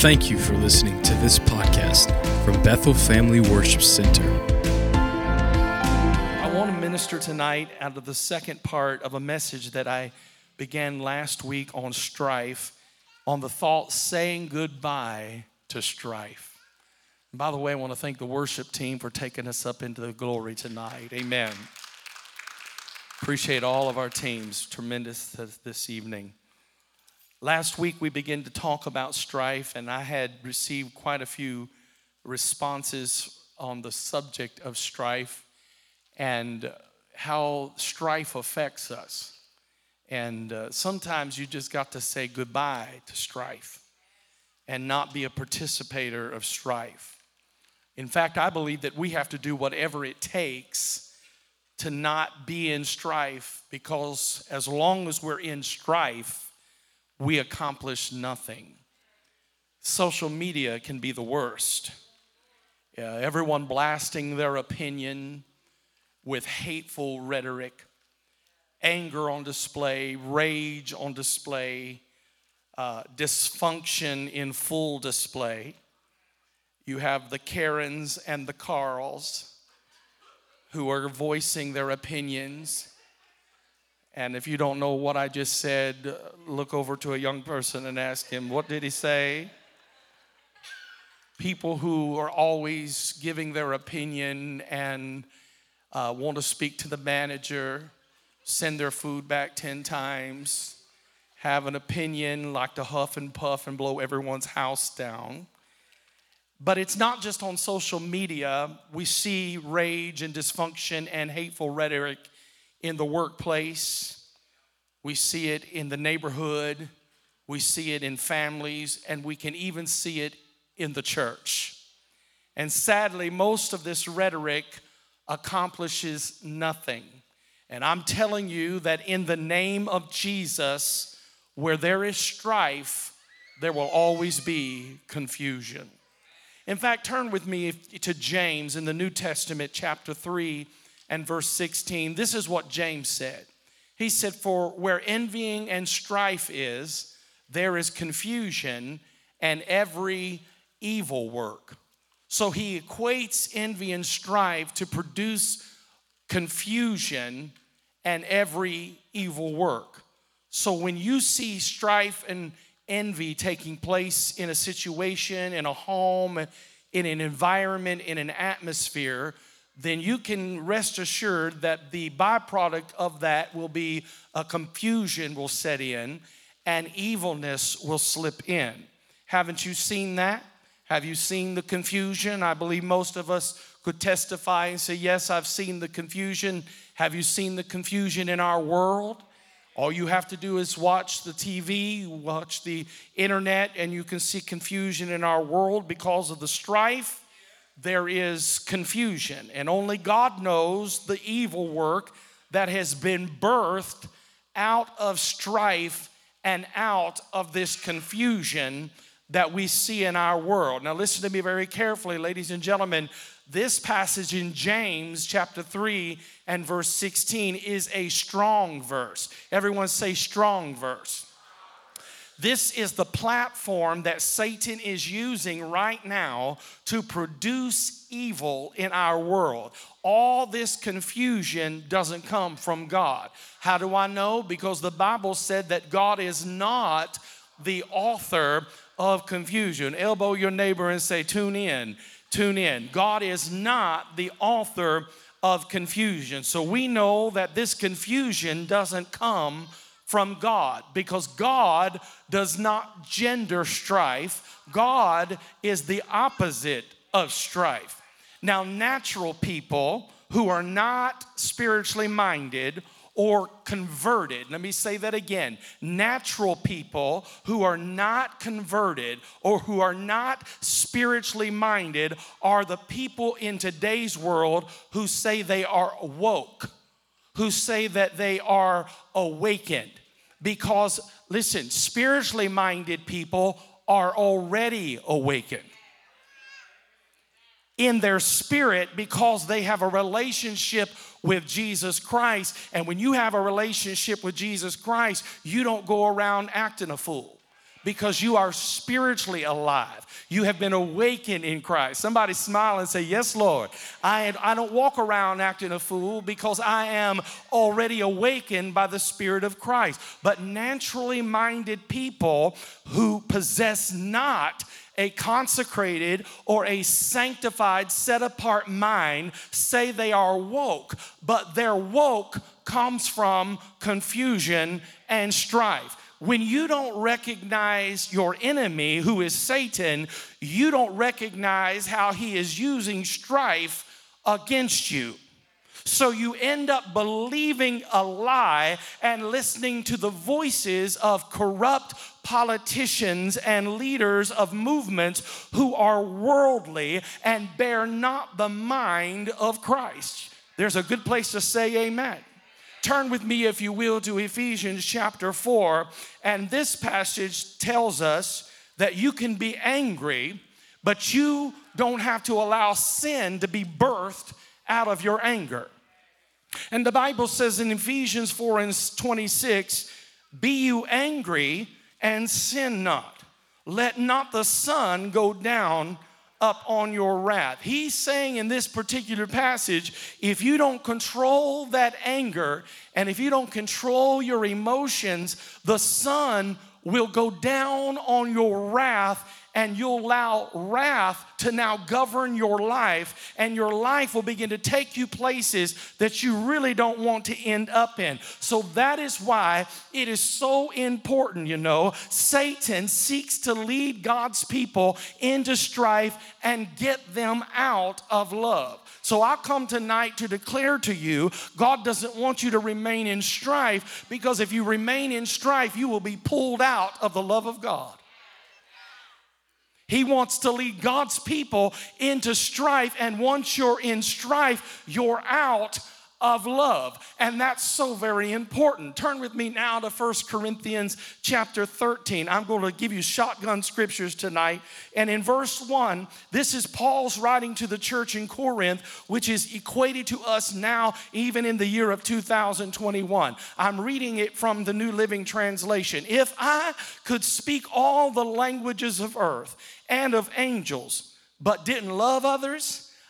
Thank you for listening to this podcast from Bethel Family Worship Center. I want to minister tonight out of the second part of a message that I began last week on strife, on the thought saying goodbye to strife. And by the way, I want to thank the worship team for taking us up into the glory tonight. Amen. Appreciate all of our teams. Tremendous this evening. Last week we began to talk about strife, and I had received quite a few responses on the subject of strife and how strife affects us. And uh, sometimes you just got to say goodbye to strife and not be a participator of strife. In fact, I believe that we have to do whatever it takes to not be in strife because as long as we're in strife, we accomplish nothing. Social media can be the worst. Yeah, everyone blasting their opinion with hateful rhetoric, anger on display, rage on display, uh, dysfunction in full display. You have the Karens and the Carls who are voicing their opinions and if you don't know what I just said, look over to a young person and ask him, What did he say? People who are always giving their opinion and uh, want to speak to the manager, send their food back 10 times, have an opinion, like to huff and puff and blow everyone's house down. But it's not just on social media. We see rage and dysfunction and hateful rhetoric in the workplace, we see it in the neighborhood, we see it in families, and we can even see it in the church. And sadly, most of this rhetoric accomplishes nothing. And I'm telling you that in the name of Jesus, where there is strife, there will always be confusion. In fact, turn with me to James in the New Testament, chapter 3 and verse 16. This is what James said. He said, For where envying and strife is, there is confusion and every evil work. So he equates envy and strife to produce confusion and every evil work. So when you see strife and envy taking place in a situation, in a home, in an environment, in an atmosphere, then you can rest assured that the byproduct of that will be a confusion will set in and evilness will slip in. Haven't you seen that? Have you seen the confusion? I believe most of us could testify and say, Yes, I've seen the confusion. Have you seen the confusion in our world? All you have to do is watch the TV, watch the internet, and you can see confusion in our world because of the strife there is confusion, and only God knows the evil work that has been birthed out of strife and out of this confusion that we see in our world. Now, listen to me very carefully, ladies and gentlemen. This passage in James chapter 3 and verse 16 is a strong verse. Everyone say, strong verse. This is the platform that Satan is using right now to produce evil in our world. All this confusion doesn't come from God. How do I know? Because the Bible said that God is not the author of confusion. Elbow your neighbor and say, Tune in, tune in. God is not the author of confusion. So we know that this confusion doesn't come from God because God does not gender strife. God is the opposite of strife. Now, natural people who are not spiritually minded or converted. Let me say that again. Natural people who are not converted or who are not spiritually minded are the people in today's world who say they are woke, who say that they are awakened. Because, listen, spiritually minded people are already awakened in their spirit because they have a relationship with Jesus Christ. And when you have a relationship with Jesus Christ, you don't go around acting a fool because you are spiritually alive. You have been awakened in Christ. Somebody smile and say, Yes, Lord. I, I don't walk around acting a fool because I am already awakened by the Spirit of Christ. But naturally minded people who possess not a consecrated or a sanctified, set apart mind say they are woke, but their woke comes from confusion and strife. When you don't recognize your enemy, who is Satan, you don't recognize how he is using strife against you. So you end up believing a lie and listening to the voices of corrupt politicians and leaders of movements who are worldly and bear not the mind of Christ. There's a good place to say amen. Turn with me, if you will, to Ephesians chapter 4. And this passage tells us that you can be angry, but you don't have to allow sin to be birthed out of your anger. And the Bible says in Ephesians 4 and 26 Be you angry and sin not. Let not the sun go down up on your wrath. He's saying in this particular passage if you don't control that anger and if you don't control your emotions, the sun will go down on your wrath and you'll allow wrath to now govern your life, and your life will begin to take you places that you really don't want to end up in. So that is why it is so important, you know. Satan seeks to lead God's people into strife and get them out of love. So I come tonight to declare to you God doesn't want you to remain in strife because if you remain in strife, you will be pulled out of the love of God. He wants to lead God's people into strife, and once you're in strife, you're out of love. And that's so very important. Turn with me now to First corinthians chapter 13 i'm going to give you shotgun scriptures tonight. And in verse 1 this is paul's writing to the church in corinth which is equated to us now even in the year of 2021 i'm reading it from the new living translation. If i could speak all the languages of earth and of angels but didn't love others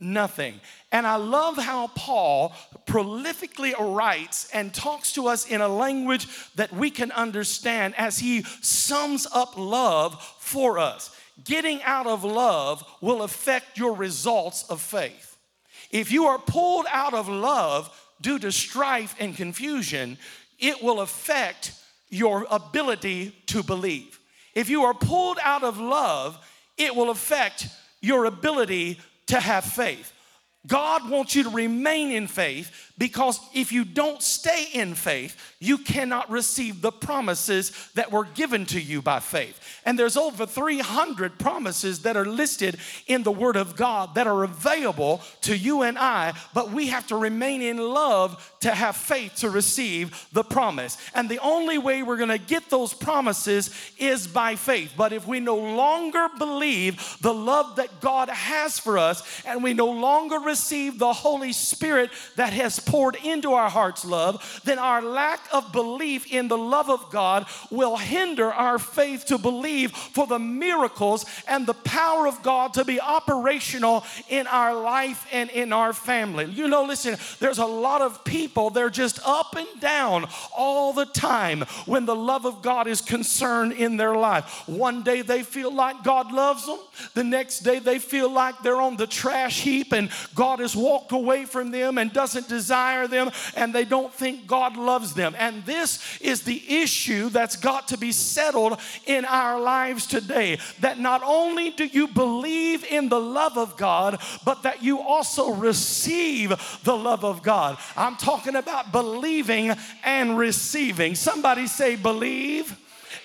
nothing. And I love how Paul prolifically writes and talks to us in a language that we can understand as he sums up love for us. Getting out of love will affect your results of faith. If you are pulled out of love due to strife and confusion, it will affect your ability to believe. If you are pulled out of love, it will affect your ability to have faith. God wants you to remain in faith because if you don't stay in faith, you cannot receive the promises that were given to you by faith. And there's over 300 promises that are listed in the Word of God that are available to you and I, but we have to remain in love to have faith to receive the promise. And the only way we're gonna get those promises is by faith. But if we no longer believe the love that God has for us and we no longer receive the Holy Spirit that has poured into our hearts love, then our lack of belief in the love of God will hinder our faith to believe for the miracles and the power of God to be operational in our life and in our family. You know, listen, there's a lot of people, they're just up and down all the time when the love of God is concerned in their life. One day they feel like God loves them, the next day they feel like they're on the trash heap and God has walked away from them and doesn't desire them and they don't think God loves them. And this is the issue that's got to be settled in our lives today. That not only do you believe in the love of God, but that you also receive the love of God. I'm talking about believing and receiving. Somebody say, believe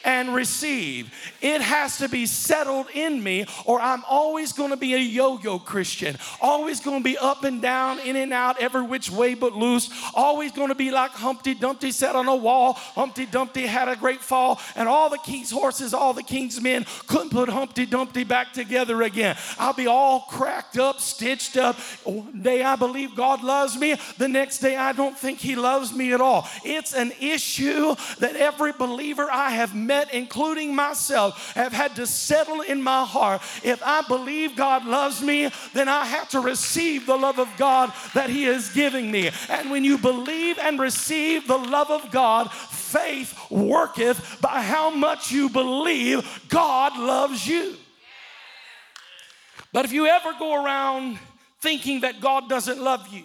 and receive. It has to be settled in me, or I'm always going to be a yo yo Christian, always going to be up and down, in and out, every which way but loose, always going to be like Humpty Dumpty sat on a wall. Humpty Dumpty had a great fall, and all the king's horses, all the king's men couldn't put Humpty Dumpty back together again. I'll be all cracked up, stitched up. One day I believe God loves me, the next day I don't think He loves me at all. It's an issue that every believer I have met, including myself, have had to settle in my heart. If I believe God loves me, then I have to receive the love of God that He is giving me. And when you believe and receive the love of God, faith worketh by how much you believe God loves you. But if you ever go around thinking that God doesn't love you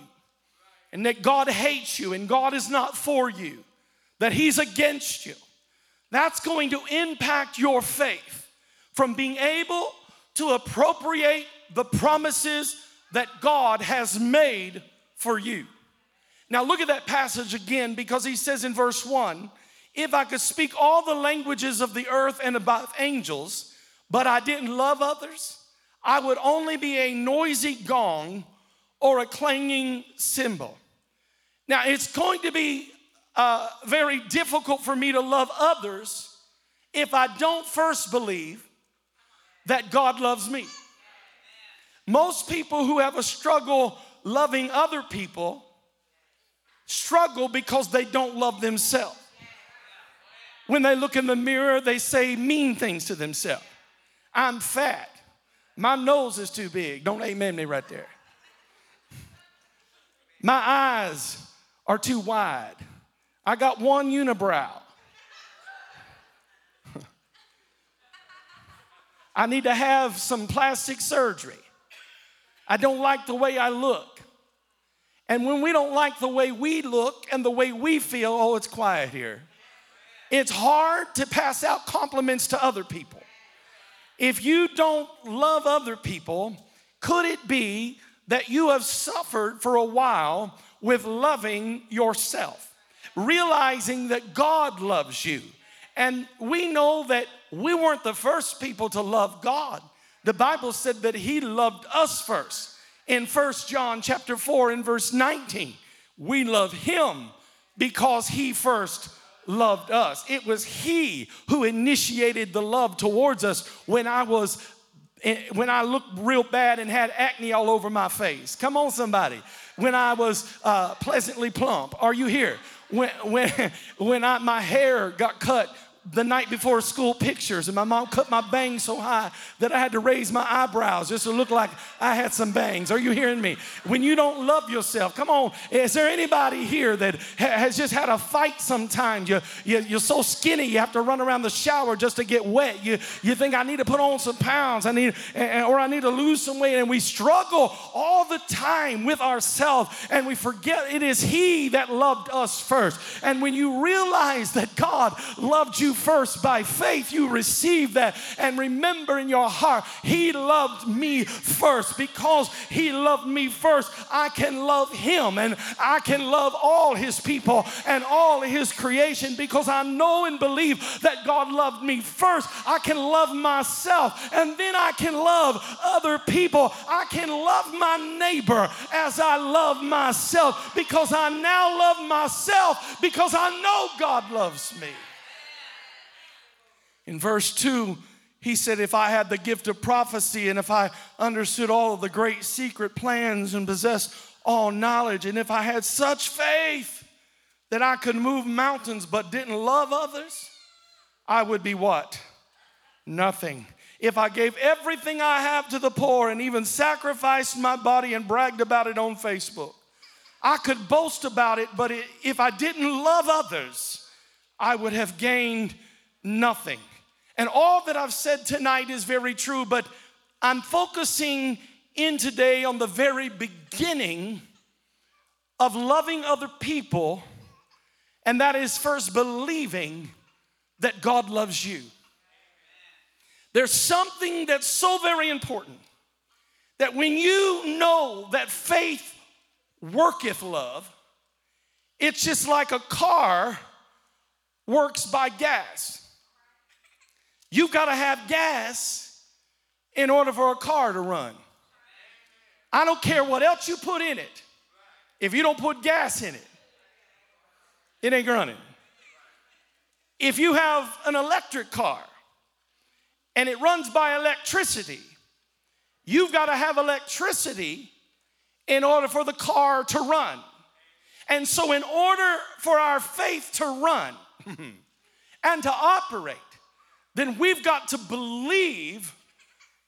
and that God hates you and God is not for you, that He's against you, that's going to impact your faith from being able to appropriate the promises that God has made for you. Now, look at that passage again because he says in verse 1 If I could speak all the languages of the earth and about angels, but I didn't love others, I would only be a noisy gong or a clanging cymbal. Now, it's going to be uh, very difficult for me to love others if I don't first believe that God loves me. Most people who have a struggle loving other people struggle because they don't love themselves. When they look in the mirror, they say mean things to themselves. I'm fat. My nose is too big. Don't amen me right there. My eyes are too wide. I got one unibrow. I need to have some plastic surgery. I don't like the way I look. And when we don't like the way we look and the way we feel, oh, it's quiet here. It's hard to pass out compliments to other people. If you don't love other people, could it be that you have suffered for a while with loving yourself, realizing that God loves you? And we know that we weren't the first people to love God. The Bible said that he loved us first. In First John chapter 4 and verse 19, we love him because he first loved us. It was He who initiated the love towards us when I was eh, when I looked real bad and had acne all over my face. Come on, somebody. When I was uh, pleasantly plump. Are you here? When when when I, my hair got cut the night before school pictures, and my mom cut my bangs so high that I had to raise my eyebrows just to look like I had some bangs. Are you hearing me? When you don't love yourself, come on, is there anybody here that has just had a fight sometimes? You, you, are so skinny, you have to run around the shower just to get wet. You, you think, I need to put on some pounds, I need, or I need to lose some weight, and we struggle all the time with ourselves, and we forget it is He that loved us first. And when you realize that God loved you first by faith, you receive that. And remember in your heart, He loved me first. Because He loved me first, I can love Him and I can love all His people and all His creation because I know and believe that God loved me first. I can love myself and then I can love other people. I can love my neighbor as I love myself because I now love myself because I know God loves me. In verse 2, he said, If I had the gift of prophecy and if I understood all of the great secret plans and possessed all knowledge, and if I had such faith that I could move mountains but didn't love others, I would be what? Nothing. If I gave everything I have to the poor and even sacrificed my body and bragged about it on Facebook, I could boast about it, but if I didn't love others, I would have gained nothing. And all that I've said tonight is very true, but I'm focusing in today on the very beginning of loving other people, and that is first believing that God loves you. There's something that's so very important that when you know that faith worketh love, it's just like a car works by gas. You've got to have gas in order for a car to run. I don't care what else you put in it. If you don't put gas in it, it ain't running. If you have an electric car and it runs by electricity, you've got to have electricity in order for the car to run. And so, in order for our faith to run and to operate, then we've got to believe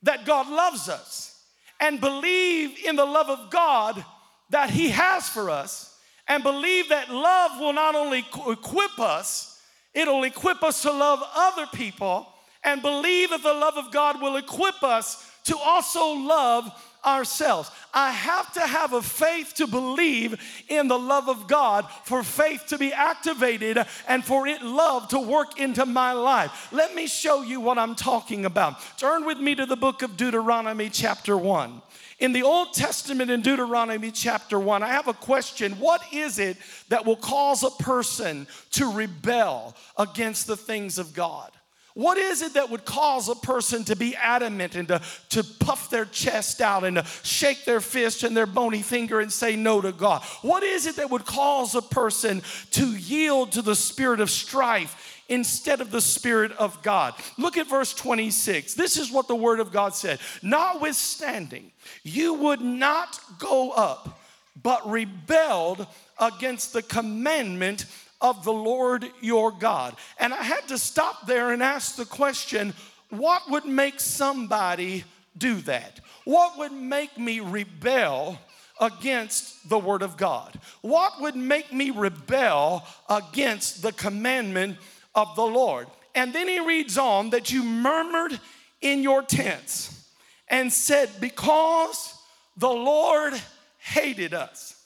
that God loves us and believe in the love of God that He has for us and believe that love will not only equip us, it'll equip us to love other people and believe that the love of God will equip us to also love ourselves. I have to have a faith to believe in the love of God for faith to be activated and for it love to work into my life. Let me show you what I'm talking about. Turn with me to the book of Deuteronomy chapter 1. In the Old Testament in Deuteronomy chapter 1, I have a question. What is it that will cause a person to rebel against the things of God? What is it that would cause a person to be adamant and to, to puff their chest out and to shake their fist and their bony finger and say no to God? What is it that would cause a person to yield to the spirit of strife instead of the Spirit of God. Look at verse 26. This is what the Word of God said. Notwithstanding, you would not go up, but rebelled against the commandment of the Lord your God. And I had to stop there and ask the question what would make somebody do that? What would make me rebel? against the word of God? What would make me rebel against the commandment of the Lord? And then he reads on that you murmured in your tents and said, Because the Lord hated us.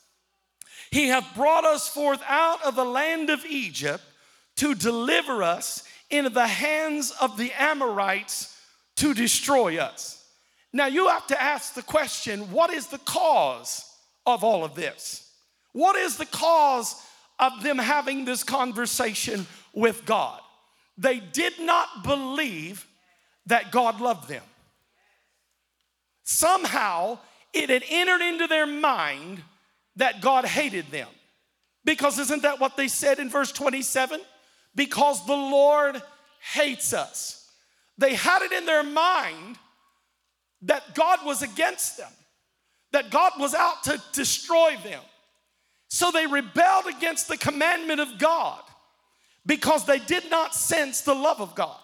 He hath brought us forth out of the land of Egypt to deliver us into the hands of the Amorites to destroy us. Now you have to ask the question what is the cause of all of this? What is the cause of them having this conversation with God? They did not believe that God loved them. Somehow it had entered into their mind that God hated them. Because isn't that what they said in verse 27? Because the Lord hates us. They had it in their mind that God was against them, that God was out to destroy them. So they rebelled against the commandment of God because they did not sense the love of God.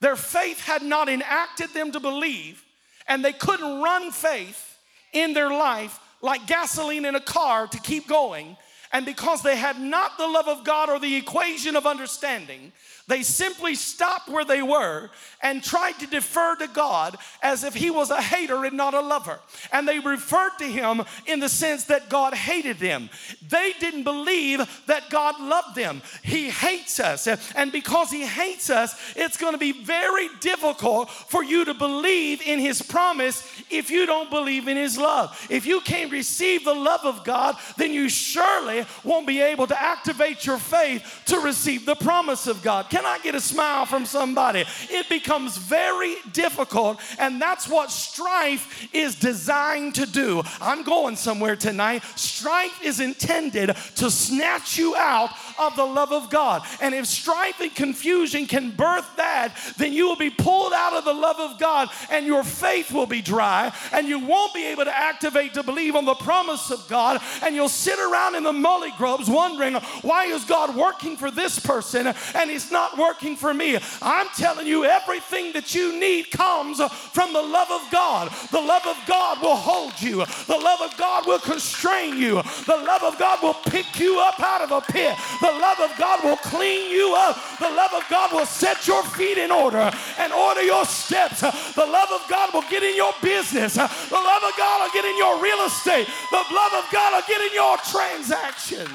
Their faith had not enacted them to believe, and they couldn't run faith in their life like gasoline in a car to keep going. And because they had not the love of God or the equation of understanding, they simply stopped where they were and tried to defer to God as if He was a hater and not a lover. And they referred to Him in the sense that God hated them. They didn't believe that God loved them. He hates us. And because He hates us, it's going to be very difficult for you to believe in His promise if you don't believe in His love. If you can't receive the love of God, then you surely won't be able to activate your faith to receive the promise of God. Can I get a smile from somebody? It becomes very difficult, and that's what strife is designed to do. I'm going somewhere tonight. Strife is intended to snatch you out of the love of God. And if strife and confusion can birth that, then you will be pulled out of the love of God and your faith will be dry and you won't be able to activate to believe on the promise of God and you'll sit around in the molly grubs wondering why is God working for this person and he's not working for me. I'm telling you, everything that you need comes from the love of God. The love of God will hold you, the love of God will constrain you, the love of God will pick you up out of a pit, the love of God will clean you up, the love of God will set your feet in order and order your steps. The love of God will get in your business, the love of God will get in your real estate, the love of God will get in your transactions.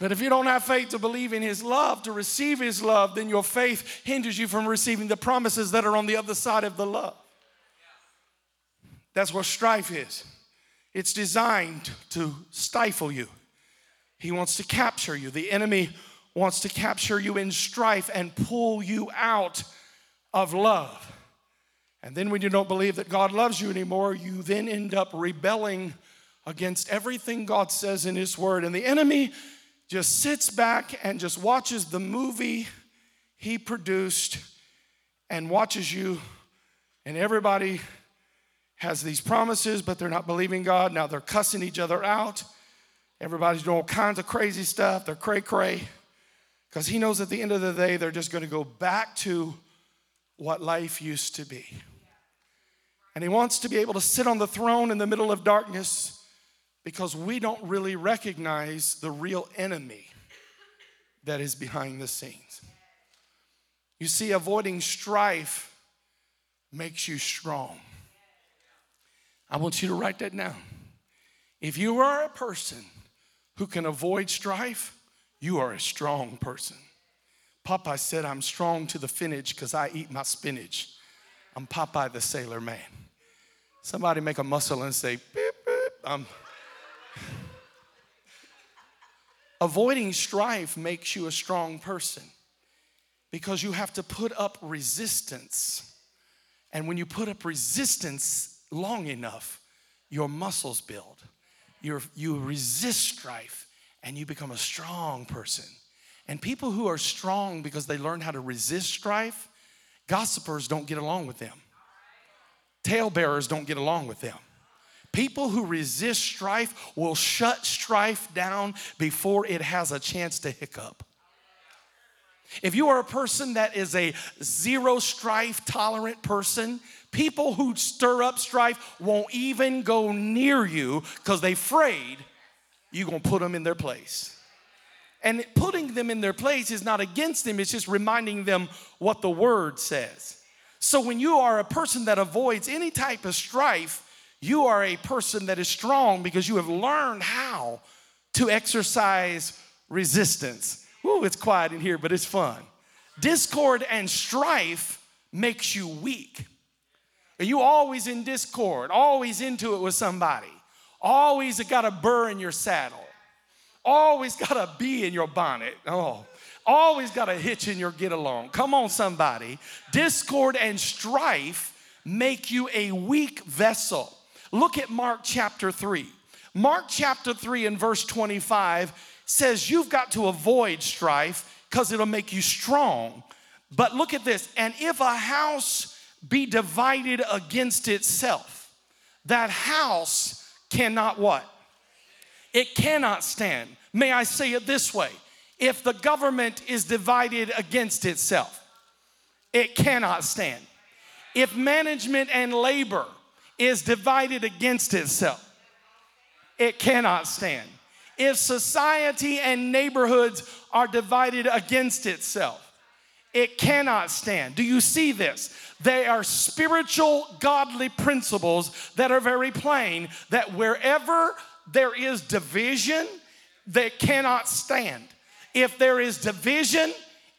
But if you don't have faith to believe in His love, to receive His love, then your faith hinders you from receiving the promises that are on the other side of the love. That's what strife is. It's designed to stifle you. He wants to capture you. The enemy wants to capture you in strife and pull you out of love. And then, when you don't believe that God loves you anymore, you then end up rebelling against everything God says in His Word. And the enemy just sits back and just watches the movie he produced and watches you, and everybody has these promises, but they're not believing God. Now they're cussing each other out. Everybody's doing all kinds of crazy stuff. They're cray cray. Because he knows at the end of the day, they're just going to go back to what life used to be. And he wants to be able to sit on the throne in the middle of darkness because we don't really recognize the real enemy that is behind the scenes. You see, avoiding strife makes you strong. I want you to write that down. If you are a person who can avoid strife, you are a strong person. Popeye said, I'm strong to the finish because I eat my spinach. I'm Popeye the Sailor Man. Somebody make a muscle and say, beep, beep. I'm. Um. Avoiding strife makes you a strong person because you have to put up resistance. And when you put up resistance long enough, your muscles build. You're, you resist strife and you become a strong person. And people who are strong because they learn how to resist strife, gossipers don't get along with them. Talebearers don't get along with them. People who resist strife will shut strife down before it has a chance to hiccup. If you are a person that is a zero strife tolerant person, people who stir up strife won't even go near you because they're afraid you're going to put them in their place. And putting them in their place is not against them, it's just reminding them what the word says. So when you are a person that avoids any type of strife, you are a person that is strong because you have learned how to exercise resistance. Ooh, it's quiet in here, but it's fun. Discord and strife makes you weak. Are you always in discord, always into it with somebody, always got a burr in your saddle, always got a bee in your bonnet. Oh, always got a hitch in your get along. Come on, somebody. Discord and strife make you a weak vessel. Look at Mark chapter 3. Mark chapter 3 and verse 25 says you've got to avoid strife because it'll make you strong. But look at this, and if a house be divided against itself, that house cannot what? It cannot stand. May I say it this way if the government is divided against itself, it cannot stand. If management and labor is divided against itself, it cannot stand. If society and neighborhoods are divided against itself, it cannot stand. Do you see this? They are spiritual, godly principles that are very plain that wherever there is division, they cannot stand. If there is division,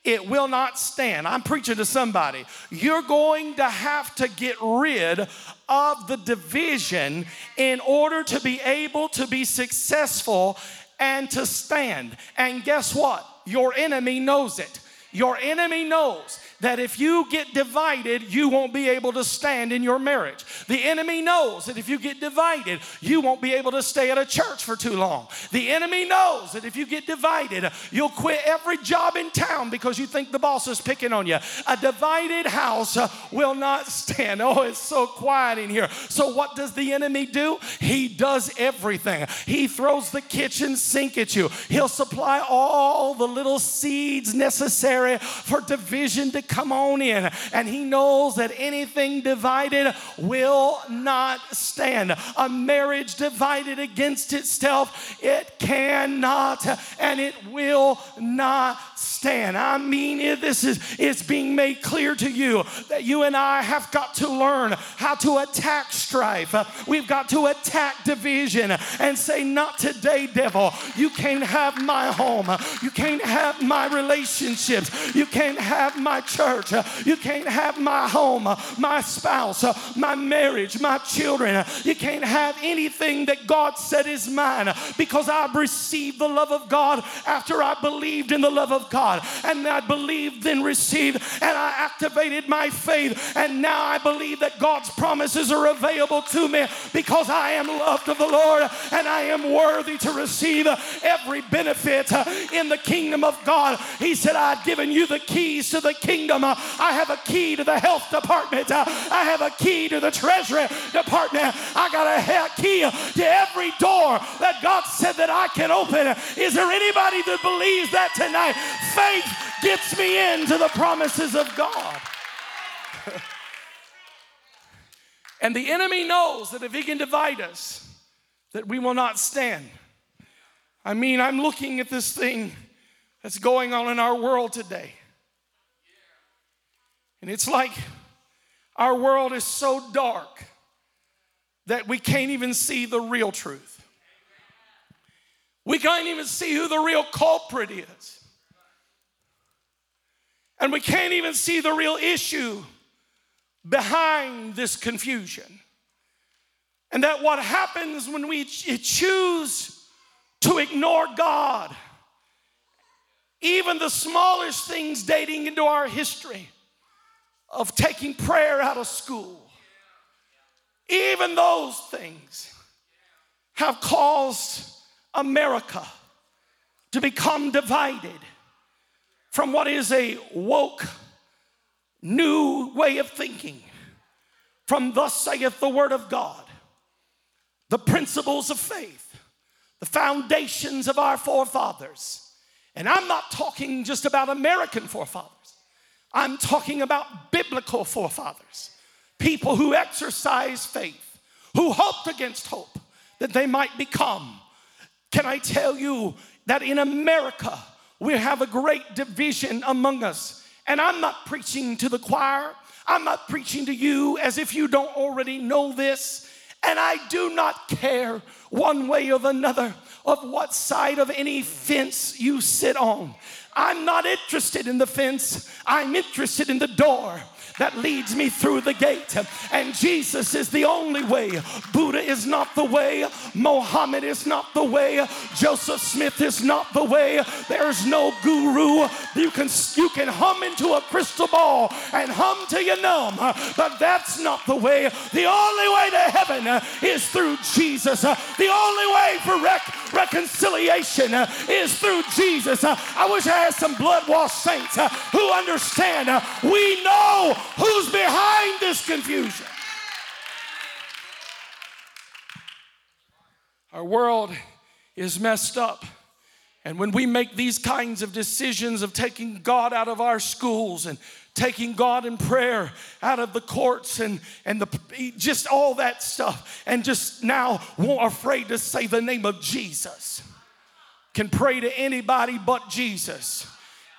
it will not stand. I'm preaching to somebody. You're going to have to get rid of the division in order to be able to be successful and to stand. And guess what? Your enemy knows it. Your enemy knows that if you get divided, you won't be able to stand in your marriage. The enemy knows that if you get divided, you won't be able to stay at a church for too long. The enemy knows that if you get divided, you'll quit every job in town because you think the boss is picking on you. A divided house uh, will not stand. Oh, it's so quiet in here. So, what does the enemy do? He does everything. He throws the kitchen sink at you, he'll supply all the little seeds necessary for division to come on in. And he knows that anything divided will not stand. A marriage divided against itself, it cannot and it will not stand stand. I mean, this is it's being made clear to you that you and I have got to learn how to attack strife. We've got to attack division and say, Not today, devil. You can't have my home. You can't have my relationships. You can't have my church. You can't have my home, my spouse, my marriage, my children. You can't have anything that God said is mine because I've received the love of God after I believed in the love of God. And I believed, then received, and I activated my faith. And now I believe that God's promises are available to me because I am loved of the Lord and I am worthy to receive every benefit in the kingdom of God. He said, I've given you the keys to the kingdom. I have a key to the health department. I have a key to the treasury department. I got a key to every door that God said that I can open. Is there anybody that believes that tonight? Faith gets me into the promises of God. and the enemy knows that if he can divide us, that we will not stand. I mean, I'm looking at this thing that's going on in our world today. And it's like our world is so dark that we can't even see the real truth. We can't even see who the real culprit is. And we can't even see the real issue behind this confusion. And that what happens when we choose to ignore God, even the smallest things dating into our history of taking prayer out of school, even those things have caused America to become divided from what is a woke, new way of thinking, from thus saith the word of God, the principles of faith, the foundations of our forefathers. And I'm not talking just about American forefathers, I'm talking about biblical forefathers, people who exercise faith, who hoped against hope that they might become. Can I tell you that in America, we have a great division among us? And I'm not preaching to the choir, I'm not preaching to you as if you don't already know this. And I do not care one way or another of what side of any fence you sit on. I'm not interested in the fence, I'm interested in the door that leads me through the gate. And Jesus is the only way. Buddha is not the way. Mohammed is not the way. Joseph Smith is not the way. There's no guru. You can you can hum into a crystal ball and hum till you numb, but that's not the way. The only way to heaven is through Jesus. The only way for rec- reconciliation is through Jesus. I wish I had some blood washed saints who understand. We know who's behind this confusion. Our world is messed up. And when we make these kinds of decisions of taking God out of our schools and taking God in prayer out of the courts and, and the, just all that stuff, and just now won't afraid to say the name of Jesus, can pray to anybody but Jesus.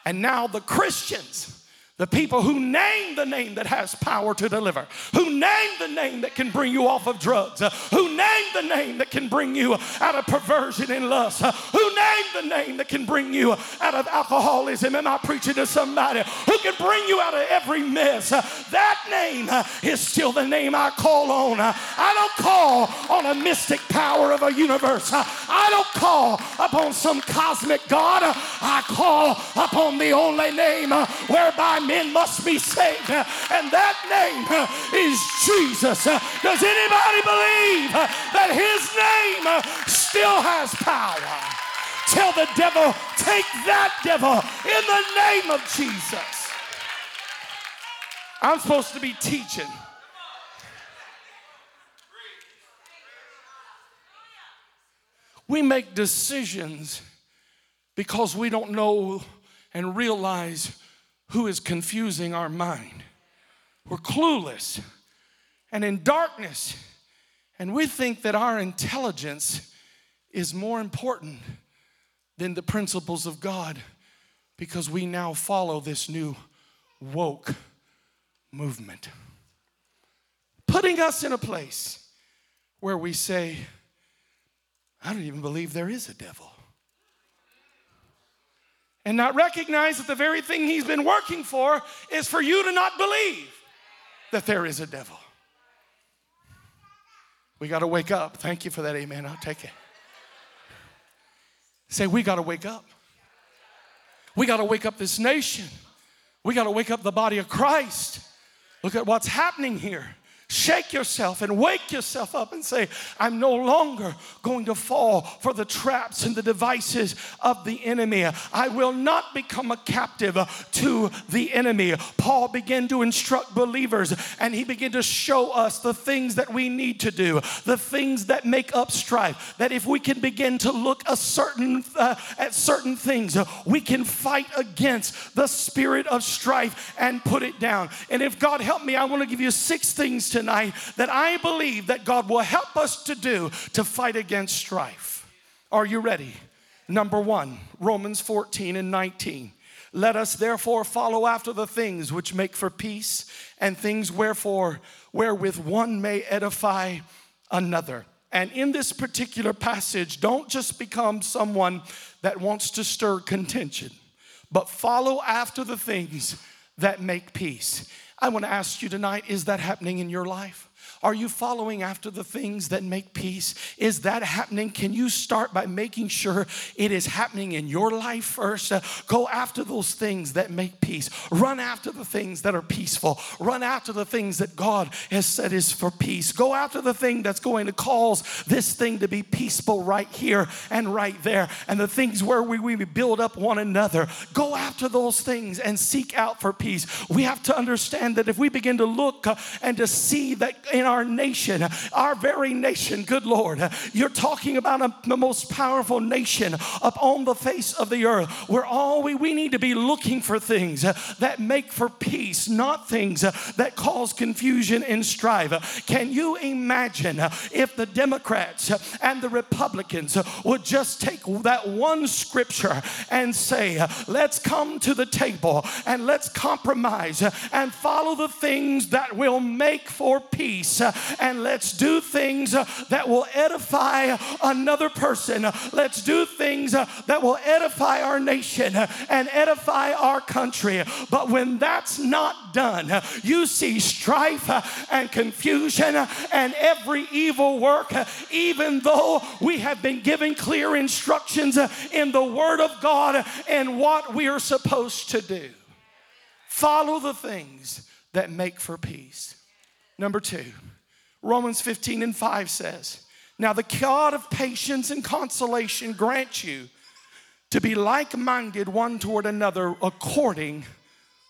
And now the Christians the people who name the name that has power to deliver, who name the name that can bring you off of drugs, uh, who name the name that can bring you out of perversion and lust, uh, who name the name that can bring you out of alcoholism. Am I preaching to somebody who can bring you out of every mess? Uh, that name is still the name I call on. I don't call on a mystic power of a universe. I don't call upon some cosmic God. I call upon the only name whereby men must be saved, and that name is Jesus. Does anybody believe that his name still has power? Tell the devil, take that devil in the name of Jesus. I'm supposed to be teaching. We make decisions because we don't know and realize who is confusing our mind. We're clueless and in darkness, and we think that our intelligence is more important than the principles of God. because we now follow this new woke movement. Putting us in a place where we say, I don't even believe there is a devil. And not recognize that the very thing he's been working for is for you to not believe that there is a devil. We got to wake up. Thank you for that, amen. I'll take it. Say, we got to wake up. We got to wake up this nation. We got to wake up the body of Christ. Look at what's happening here shake yourself and wake yourself up and say, I'm no longer going to fall for the traps and the devices of the enemy. I will not become a captive to the enemy. Paul began to instruct believers and he began to show us the things that we need to do, the things that make up strife. That if we can begin to look a certain uh, at certain things, we can fight against the spirit of strife and put it down. And if God help me, I want to give you six things to tonight that I believe that God will help us to do to fight against strife. Are you ready? Number one, Romans 14 and 19. Let us therefore follow after the things which make for peace and things wherefore wherewith one may edify another. And in this particular passage, don't just become someone that wants to stir contention, but follow after the things that make peace. I want to ask you tonight is that happening in your life? Are you following after the things that make peace? Is that happening? Can you start by making sure it is happening in your life first? Uh, go after those things that make peace. Run after the things that are peaceful. Run after the things that God has said is for peace. Go after the thing that's going to cause this thing to be peaceful right here and right there. And the things where we, we build up one another. Go after those things and seek out for peace. We have to understand that if we begin to look uh, and to see that in our nation, our very nation, good Lord. You're talking about a, the most powerful nation upon the face of the earth where all we, we need to be looking for things that make for peace, not things that cause confusion and strife. Can you imagine if the Democrats and the Republicans would just take that one scripture and say, let's come to the table and let's compromise and follow the things that will make for peace Uh, and let's do things uh, that will edify another person. Let's do things uh, that will edify our nation and edify our country. But when that's not done, you see strife and confusion and every evil work, even though we have been given clear instructions in the Word of God and what we are supposed to do. Follow the things that make for peace. Number two, Romans 15 and 5 says, Now the God of patience and consolation grant you to be like minded one toward another according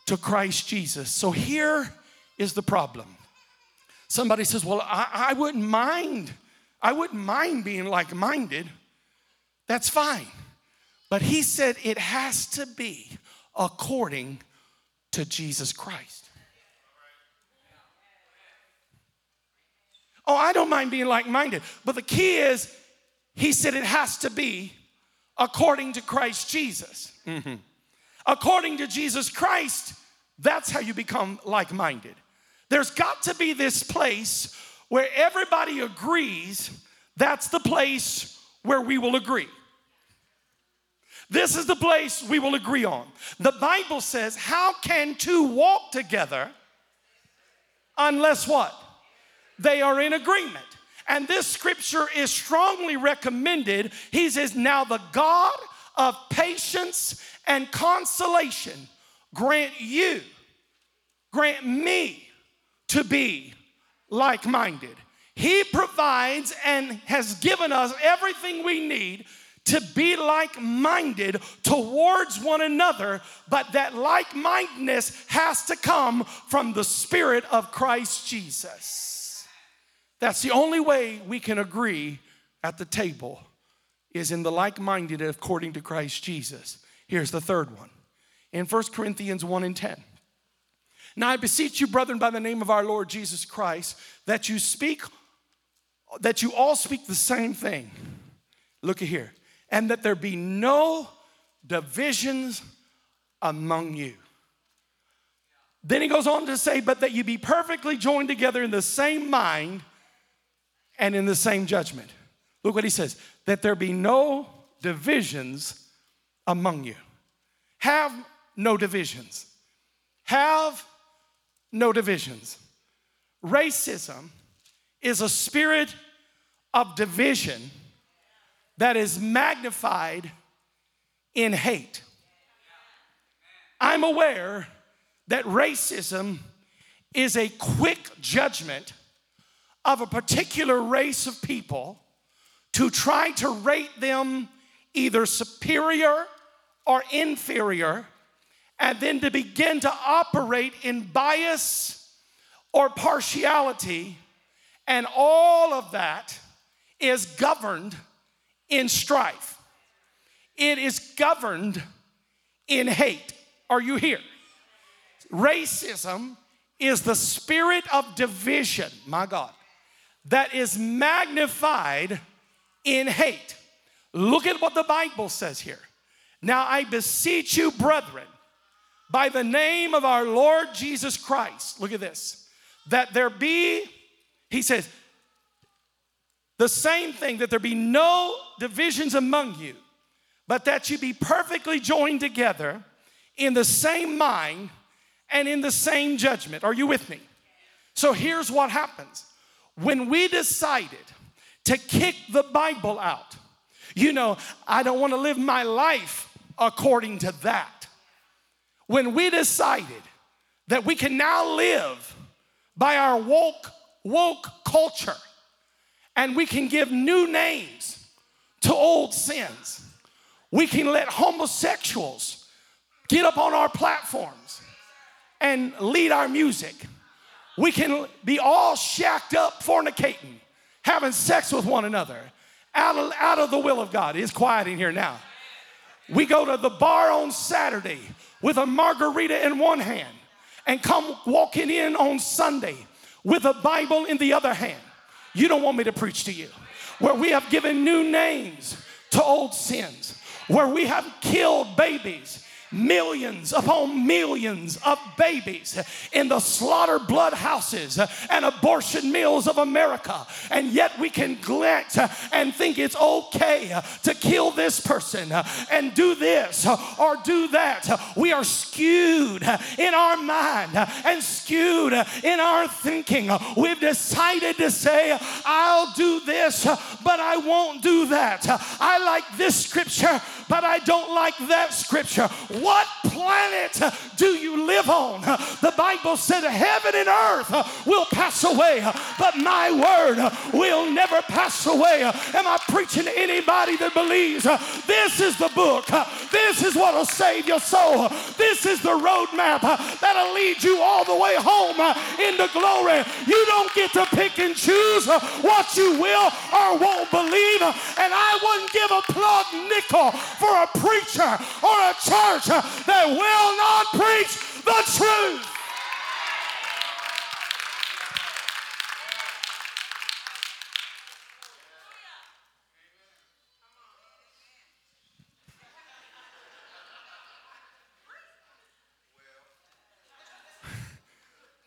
to Christ Jesus. So here is the problem. Somebody says, Well, I, I wouldn't mind. I wouldn't mind being like minded. That's fine. But he said it has to be according to Jesus Christ. Oh, I don't mind being like minded. But the key is, he said it has to be according to Christ Jesus. Mm-hmm. According to Jesus Christ, that's how you become like minded. There's got to be this place where everybody agrees that's the place where we will agree. This is the place we will agree on. The Bible says, How can two walk together unless what? They are in agreement. And this scripture is strongly recommended. He says, Now the God of patience and consolation grant you, grant me to be like minded. He provides and has given us everything we need to be like minded towards one another, but that like mindedness has to come from the Spirit of Christ Jesus. That's the only way we can agree at the table is in the like-minded according to Christ Jesus. Here's the third one. In 1 Corinthians 1 and 10. Now I beseech you, brethren, by the name of our Lord Jesus Christ, that you speak, that you all speak the same thing. Look at here. And that there be no divisions among you. Then he goes on to say, but that you be perfectly joined together in the same mind and in the same judgment. Look what he says that there be no divisions among you. Have no divisions. Have no divisions. Racism is a spirit of division that is magnified in hate. I'm aware that racism is a quick judgment of a particular race of people to try to rate them either superior or inferior, and then to begin to operate in bias or partiality, and all of that is governed in strife. It is governed in hate. Are you here? Racism is the spirit of division, my God, that is magnified in hate. Look at what the Bible says here. Now I beseech you, brethren, by the name of our Lord Jesus Christ, look at this, that there be, he says, the same thing, that there be no divisions among you, but that you be perfectly joined together in the same mind and in the same judgment. Are you with me? So here's what happens when we decided to kick the Bible out, you know, I don't want to live my life according to that. When we decided that we can now live by our woke, woke culture and we can give new names to old sins, we can let homosexuals get up on our platforms and lead our music. We can be all shacked up, fornicating, having sex with one another out of, out of the will of God. It's quiet in here now. We go to the bar on Saturday with a margarita in one hand and come walking in on Sunday with a Bible in the other hand. You don't want me to preach to you. Where we have given new names to old sins, where we have killed babies millions upon millions of babies in the slaughter blood houses and abortion mills of America. And yet we can glance and think it's okay to kill this person and do this or do that. We are skewed in our mind and skewed in our thinking. We've decided to say, I'll do this, but I won't do that. I like this scripture, but I don't like that scripture. What planet do you live on? The Bible said heaven and earth will pass away, but my word will never pass away. Am I preaching to anybody that believes this is the book? This is what will save your soul. This is the roadmap that'll lead you all the way home into glory. You don't get to pick and choose what you will or won't believe. And I wouldn't give a plug nickel for a preacher or a church that will not preach the truth.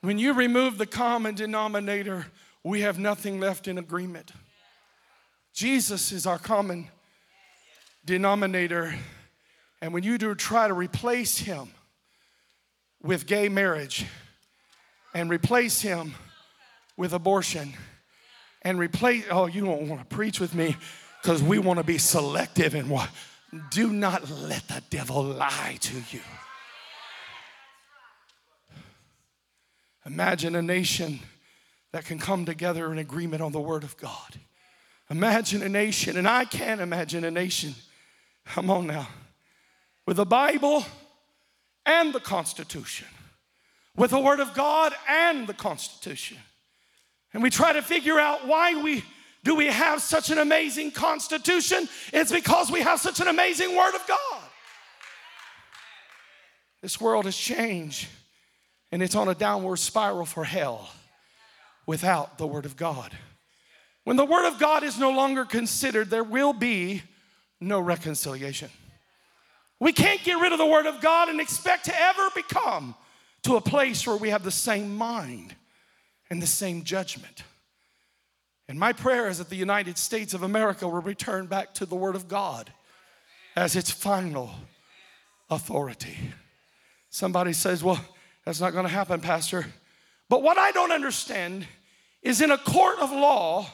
When you remove the common denominator, we have nothing left in agreement. Jesus is our common denominator and when you do try to replace him with gay marriage and replace him with abortion and replace, oh, you don't want to preach with me because we want to be selective in what. Do not let the devil lie to you. Imagine a nation that can come together in agreement on the Word of God. Imagine a nation, and I can't imagine a nation. Come on now with the Bible and the Constitution, with the Word of God and the Constitution. And we try to figure out why we do we have such an amazing Constitution? It's because we have such an amazing Word of God. This world has changed and it's on a downward spiral for hell without the Word of God. When the Word of God is no longer considered, there will be no reconciliation. We can't get rid of the Word of God and expect to ever become to a place where we have the same mind and the same judgment. And my prayer is that the United States of America will return back to the Word of God as its final authority. Somebody says, Well, that's not going to happen, Pastor. But what I don't understand is in a court of law,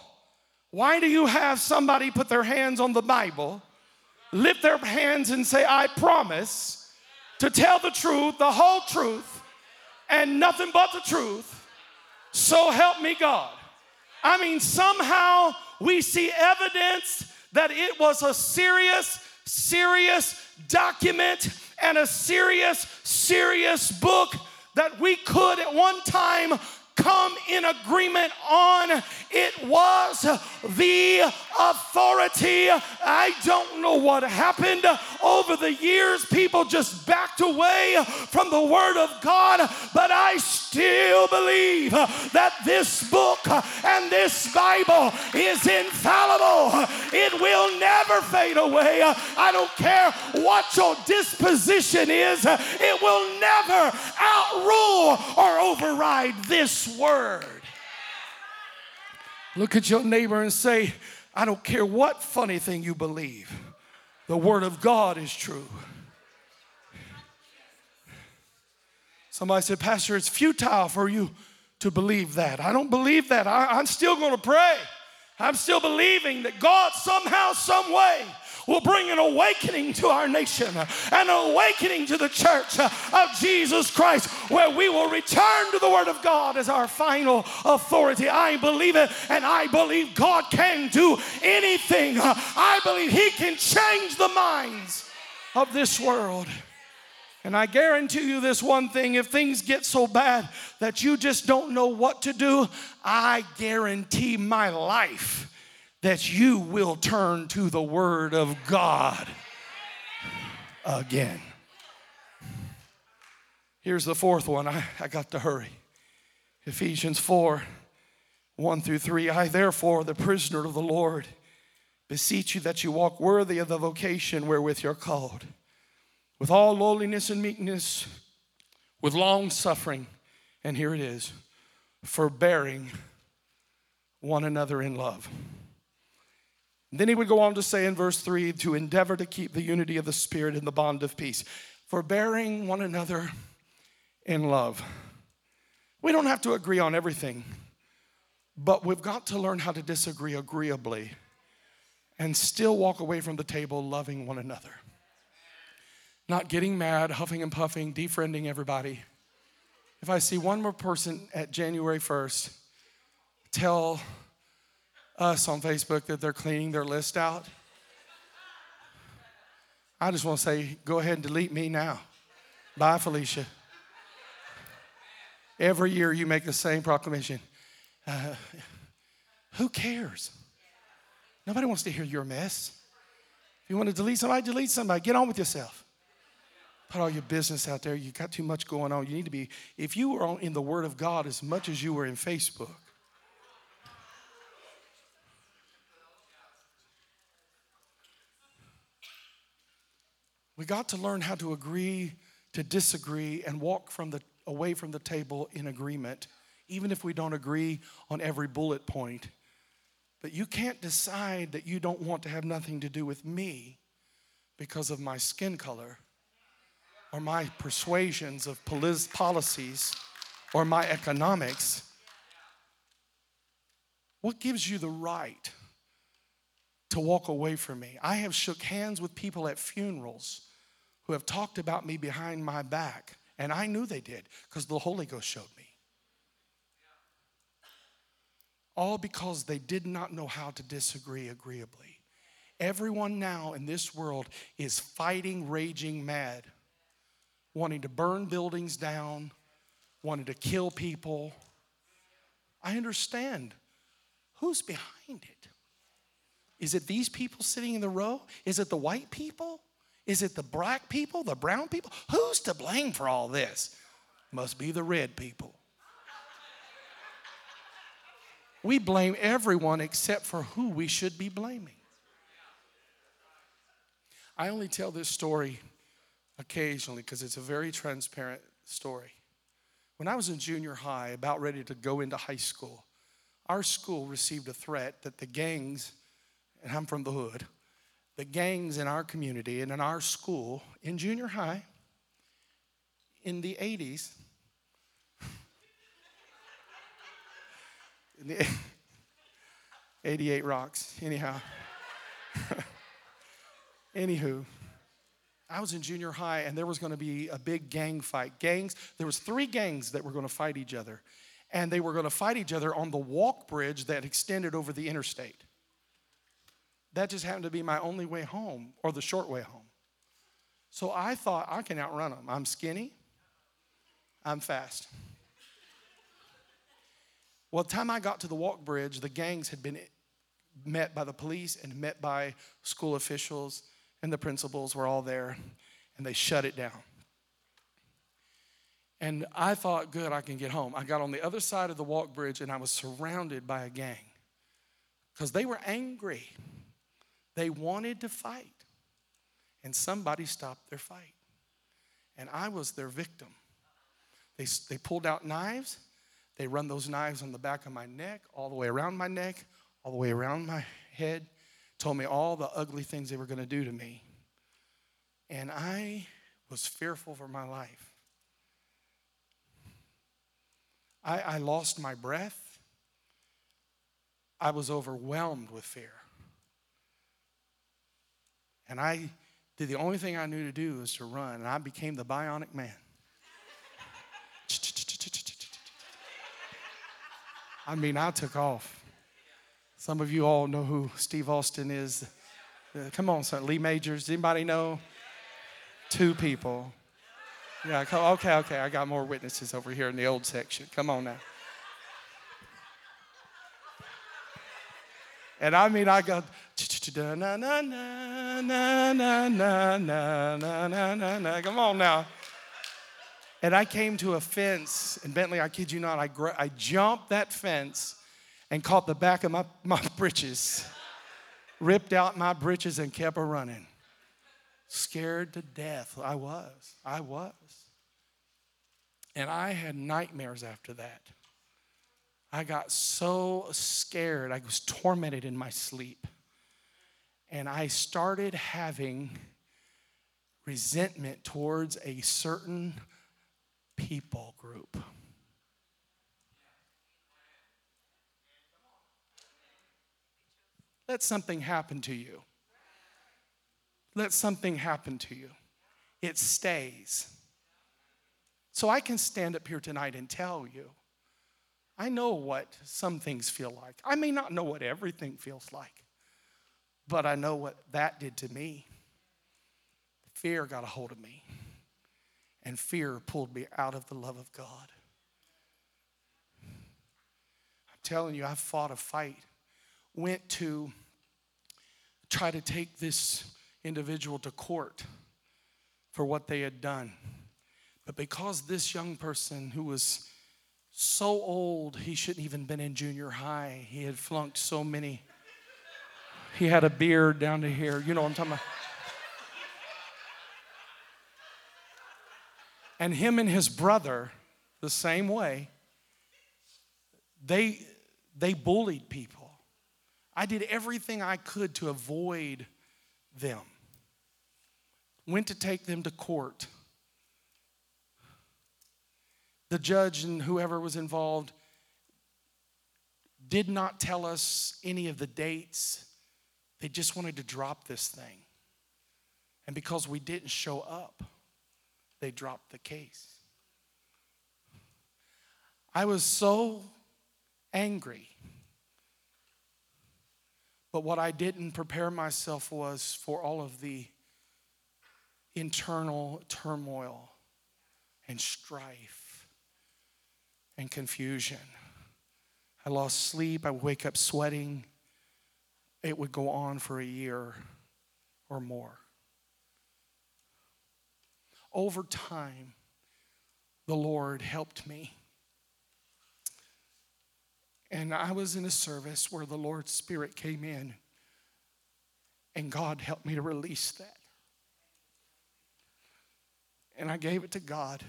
why do you have somebody put their hands on the Bible, lift their hands and say, I promise to tell the truth, the whole truth, and nothing but the truth? So help me God. I mean, somehow we see evidence that it was a serious, serious document and a serious, serious book that we could at one time come in agreement on. It was the authority. I don't know what happened over the years. People just backed away from the Word of God, but I still believe that this book and this Bible is infallible. It will never fade away. I don't care what your disposition is, it will never outrule or override this Word. Look at your neighbor and say, I don't care what funny thing you believe, the Word of God is true. Somebody said, Pastor, it's futile for you to believe that. I don't believe that. I, am still going to pray. I'm still believing that God somehow, some way will bring an awakening to our nation, an awakening to the church of Jesus Christ, where we will return to the Word of God as our final authority. I believe it, and I believe God can do anything. I believe He can change the minds of this world. And I guarantee you this one thing if things get so bad that you just don't know what to do, I guarantee my life that you will turn to the Word of God again. Here's the fourth one. I, I got to hurry. Ephesians 4 1 through 3. I, therefore, the prisoner of the Lord, beseech you that you walk worthy of the vocation wherewith you're called, with all lowliness and meekness, with long suffering, and here it is, forbearing one another in love. Then he would go on to say in verse 3 to endeavor to keep the unity of the Spirit in the bond of peace, forbearing one another in love. We don't have to agree on everything, but we've got to learn how to disagree agreeably and still walk away from the table loving one another. Not getting mad, huffing and puffing, defriending everybody. If I see one more person at January 1st, tell us on Facebook that they're cleaning their list out. I just want to say, go ahead and delete me now. Bye, Felicia. Every year you make the same proclamation. Uh, who cares? Nobody wants to hear your mess. If you want to delete somebody, delete somebody. Get on with yourself. Put all your business out there. You got too much going on. You need to be, if you were in the Word of God as much as you were in Facebook, We got to learn how to agree to disagree and walk from the, away from the table in agreement, even if we don't agree on every bullet point. But you can't decide that you don't want to have nothing to do with me because of my skin color or my persuasions of policies or my economics. What gives you the right to walk away from me? I have shook hands with people at funerals who have talked about me behind my back. And I knew they did because the Holy Ghost showed me. All because they did not know how to disagree agreeably. Everyone now in this world is fighting, raging mad, wanting to burn buildings down, wanting to kill people. I understand. Who's behind it? Is it these people sitting in the row? Is it the white people? Is it the black people, the brown people? Who's to blame for all this? Must be the red people. We blame everyone except for who we should be blaming. I only tell this story occasionally because it's a very transparent story. When I was in junior high, about ready to go into high school, our school received a threat that the gangs, and I'm from the hood, the gangs in our community and in our school in junior high in the 80s, in the 88 rocks, anyhow. Anywho, I was in junior high and there was going to be a big gang fight. Gangs, there was three gangs that were going to fight each other. And they were going to fight each other on the walk bridge that extended over the interstate. That just happened to be my only way home or the short way home. So I thought I can outrun them. I'm skinny. I'm fast. Well, the time I got to the walk bridge, the gangs had been met by the police and met by school officials and the principals were all there, and they shut it down. And I thought, good, I can get home. I got on the other side of the walk bridge and I was surrounded by a gang because they were angry. They wanted to fight, and somebody stopped their fight. And I was their victim. They, they pulled out knives, they run those knives on the back of my neck, all the way around my neck, all the way around my head told me all the ugly things they were going to do to me. And I was fearful for my life. I, I lost my breath. I was overwhelmed with fear. And I did the only thing I knew to do was to run, and I became the bionic man. I mean, I took off. Some of you all know who Steve Austin is. Uh, come on, son. Lee Majors. Anybody know? Two people. Yeah, okay, okay. I got more witnesses over here in the old section. Come on now. And I mean, I got na na na na na na na na na na. Come on now. And I came to a fence, and Bentley, I kid you not, I, I jumped that fence and caught the back of my, my breeches, ripped out my breeches, and kept a running. Scared to death. I was. I was. And I had nightmares after that. I got so scared. I was tormented in my sleep. And I started having resentment towards a certain people group. Let something happen to you. Let something happen to you. It stays. So I can stand up here tonight and tell you I know what some things feel like. I may not know what everything feels like, but I know what that did to me. Fear got a hold of me, and fear pulled me out of the love of God. I'm telling you, I fought a fight, went to try to take this individual to court for what they had done. But because this young person who was so old, he shouldn't even been in junior high. He had flunked so many. He had a beard down to here. You know what I'm talking about? And him and his brother, the same way, they, they bullied people. I did everything I could to avoid them. Went to take them to court. The judge and whoever was involved did not tell us any of the dates. They just wanted to drop this thing. And because we didn't show up, they dropped the case. I was so angry but what I didn't prepare myself was for all of the internal turmoil and strife and confusion. I lost sleep. I would wake up sweating. It would go on for a year or more. Over time, the Lord helped me and I was in a service where the Lord's Spirit came in, and God helped me to release that. And I gave it to God.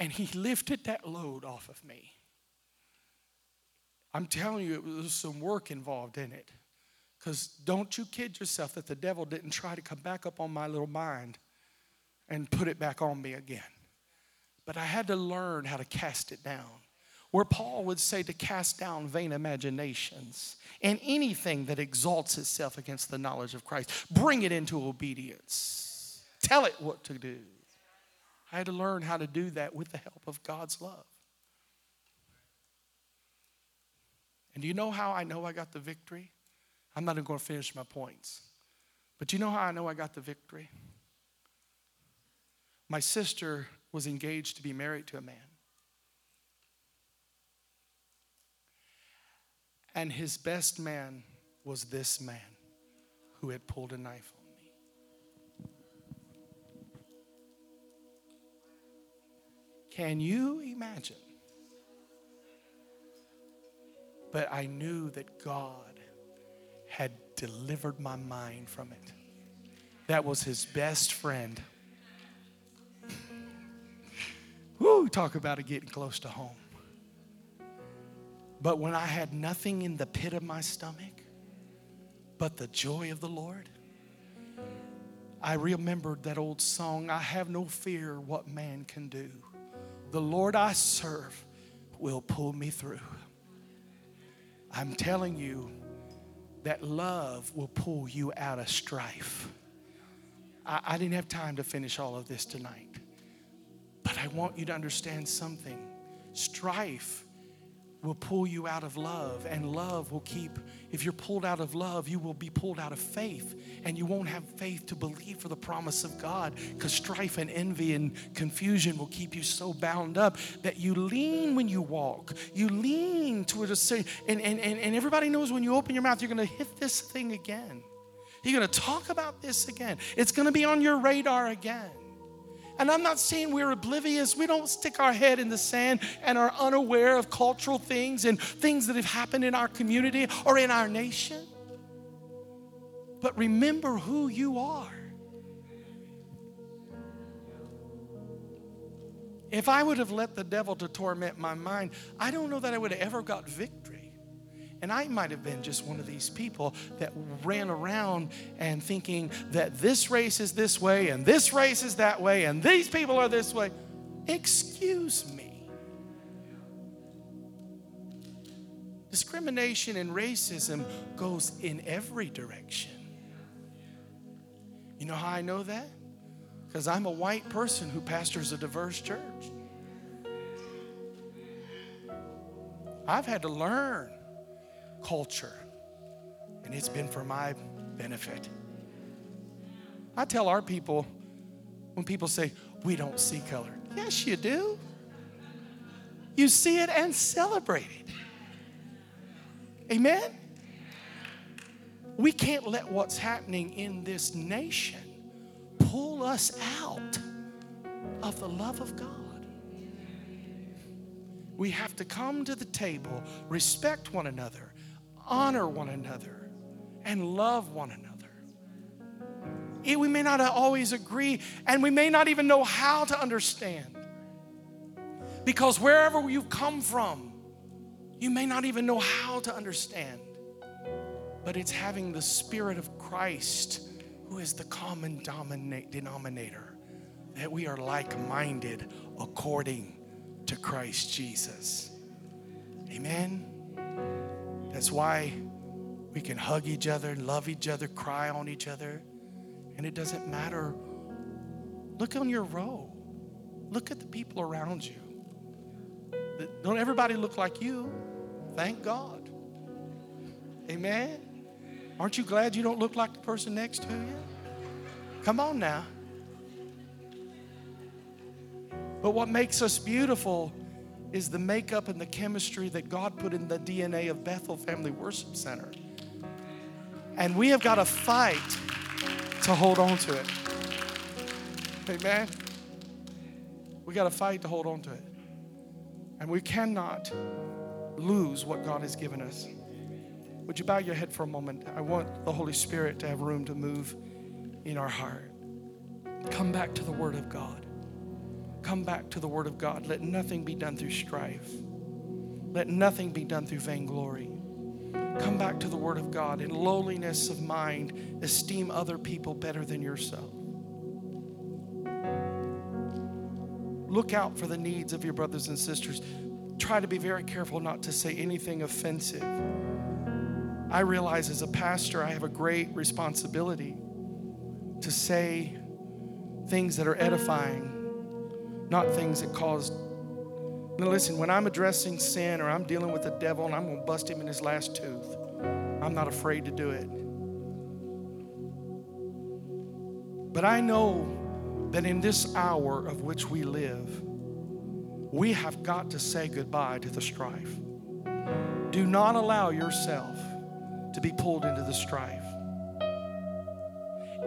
And He lifted that load off of me. I'm telling you, it was some work involved in it. Because don't you kid yourself that the devil didn't try to come back up on my little mind and put it back on me again. But I had to learn how to cast it down. Where Paul would say to cast down vain imaginations and anything that exalts itself against the knowledge of Christ, bring it into obedience. Tell it what to do. I had to learn how to do that with the help of God's love. And do you know how I know I got the victory? I'm not even going to finish my points. But you know how I know I got the victory? My sister was engaged to be married to a man. And his best man was this man who had pulled a knife Can you imagine? But I knew that God had delivered my mind from it. That was his best friend. Woo, talk about it getting close to home. But when I had nothing in the pit of my stomach but the joy of the Lord, I remembered that old song I have no fear what man can do. The Lord I serve will pull me through. I'm telling you that love will pull you out of strife. I, I didn't have time to finish all of this tonight. But I want you to understand something. Strife will pull you out of love, and love will keep, if you're pulled out of love, you will be pulled out of faith, and you won't have faith to believe for the promise of God because strife and envy and confusion will keep you so bound up that you lean when you walk. You lean toward a certain, and, and, and, and everybody knows when you open your mouth, you're going to hit this thing again. You're going to talk about this again. It's going to be on your radar again. And I'm not saying we're oblivious. We don't stick our head in the sand and are unaware of cultural things and things that have happened in our community or in our nation. But remember who you are. If I would have let the devil to torment my mind, I don't know that I would have ever got victory. And I might have been just one of these people that ran around and thinking that this race is this way and this race is that way and these people are this way. Excuse me. Discrimination and racism goes in every direction. You know how I know that? Because I'm a white person who pastors a diverse church. I've had to learn culture, and it's been for my benefit. I tell our people when people say, We don't see color. Yes, you do. You see it and celebrate it. Amen? We can't let what's happening in this nation pull us out of the love of God. We have to come to the table, respect one another, honor one another, and love one another. We may not always agree, and we may not even know how to understand. Because wherever you've come from, you may not even know how to understand. But it's having the Spirit of Christ, who is the common denominator, that we are like minded according to Christ Jesus. Amen. That's why we can hug each other, love each other, cry on each other. And it doesn't matter. Look on your row, look at the people around you. Don't everybody look like you. Thank God. Amen. Aren't you glad you don't look like the person next to you? Come on now. But what makes us beautiful is the makeup and the chemistry that God put in the DNA of Bethel Family Worship Center. And we have got to fight to hold on to it. Amen. We got to fight to hold on to it. And we cannot lose what God has given us. Would you bow your head for a moment? I want the Holy Spirit to have room to move in our heart. Come back to the Word of God. Come back to the Word of God. Let nothing be done through strife. Let nothing be done through vainglory. Come back to the Word of God. In lowliness of mind, esteem other people better than yourself. Look out for the needs of your brothers and sisters. Try to be very careful not to say anything offensive. I realize as a pastor, I have a great responsibility to say things that are edifying, not things that cause. Now, listen, when I'm addressing sin or I'm dealing with the devil and I'm going to bust him in his last tooth, I'm not afraid to do it. But I know that in this hour of which we live, we have got to say goodbye to the strife. Do not allow yourself to be pulled into the strife.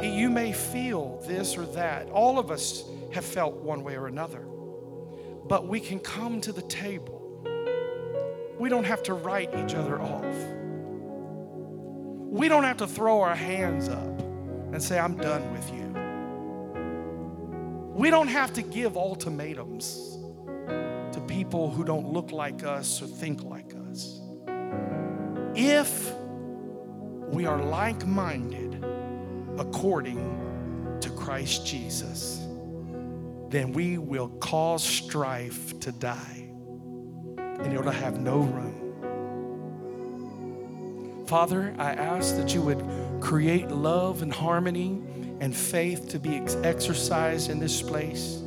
You may feel this or that. All of us have felt one way or another. But we can come to the table. We don't have to write each other off. We don't have to throw our hands up and say, I'm done with you. We don't have to give ultimatums to people who don't look like us or think like us. If we are like minded according to Christ Jesus, then we will cause strife to die and it'll have no room. Father, I ask that you would create love and harmony and faith to be ex- exercised in this place,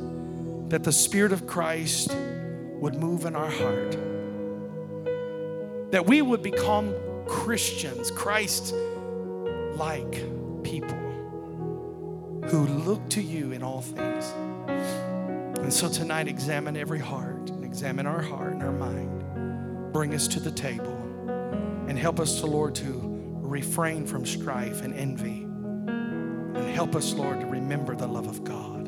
that the Spirit of Christ would move in our heart, that we would become Christians, Christ like people who look to you in all things. And so tonight, examine every heart and examine our heart and our mind. Bring us to the table and help us to, Lord, to refrain from strife and envy. And help us, Lord, to remember the love of God.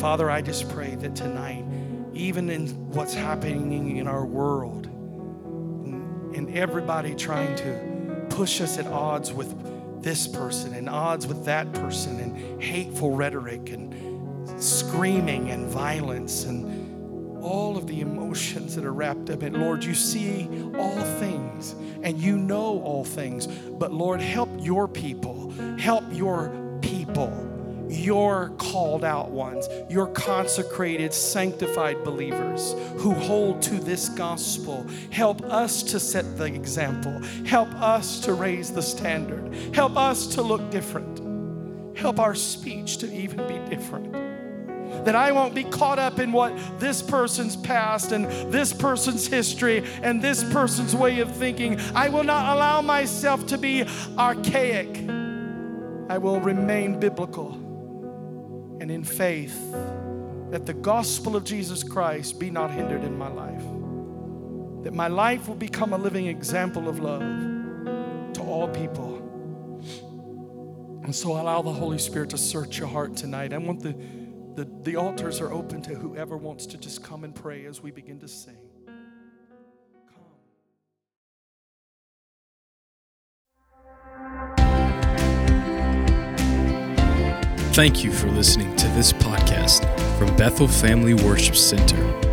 Father, I just pray that tonight, even in what's happening in our world, and, and everybody trying to push us at odds with this person and odds with that person and hateful rhetoric and screaming and violence and all of the emotions that are wrapped up in it. Lord, you see all things and you know all things. But Lord, help your people, help your people, your called out ones, your consecrated, sanctified believers who hold to this gospel. Help us to set the example, help us to raise the standard, help us to look different, help our speech to even be different that I won't be caught up in what this person's past and this person's history and this person's way of thinking. I will not allow myself to be archaic. I will remain biblical and in faith that the gospel of Jesus Christ be not hindered in my life. That my life will become a living example of love to all people. And so allow the Holy Spirit to search your heart tonight. I want the the, the altars are open to whoever wants to just come and pray as we begin to sing. Thank you for listening to this podcast from Bethel Family Worship Center.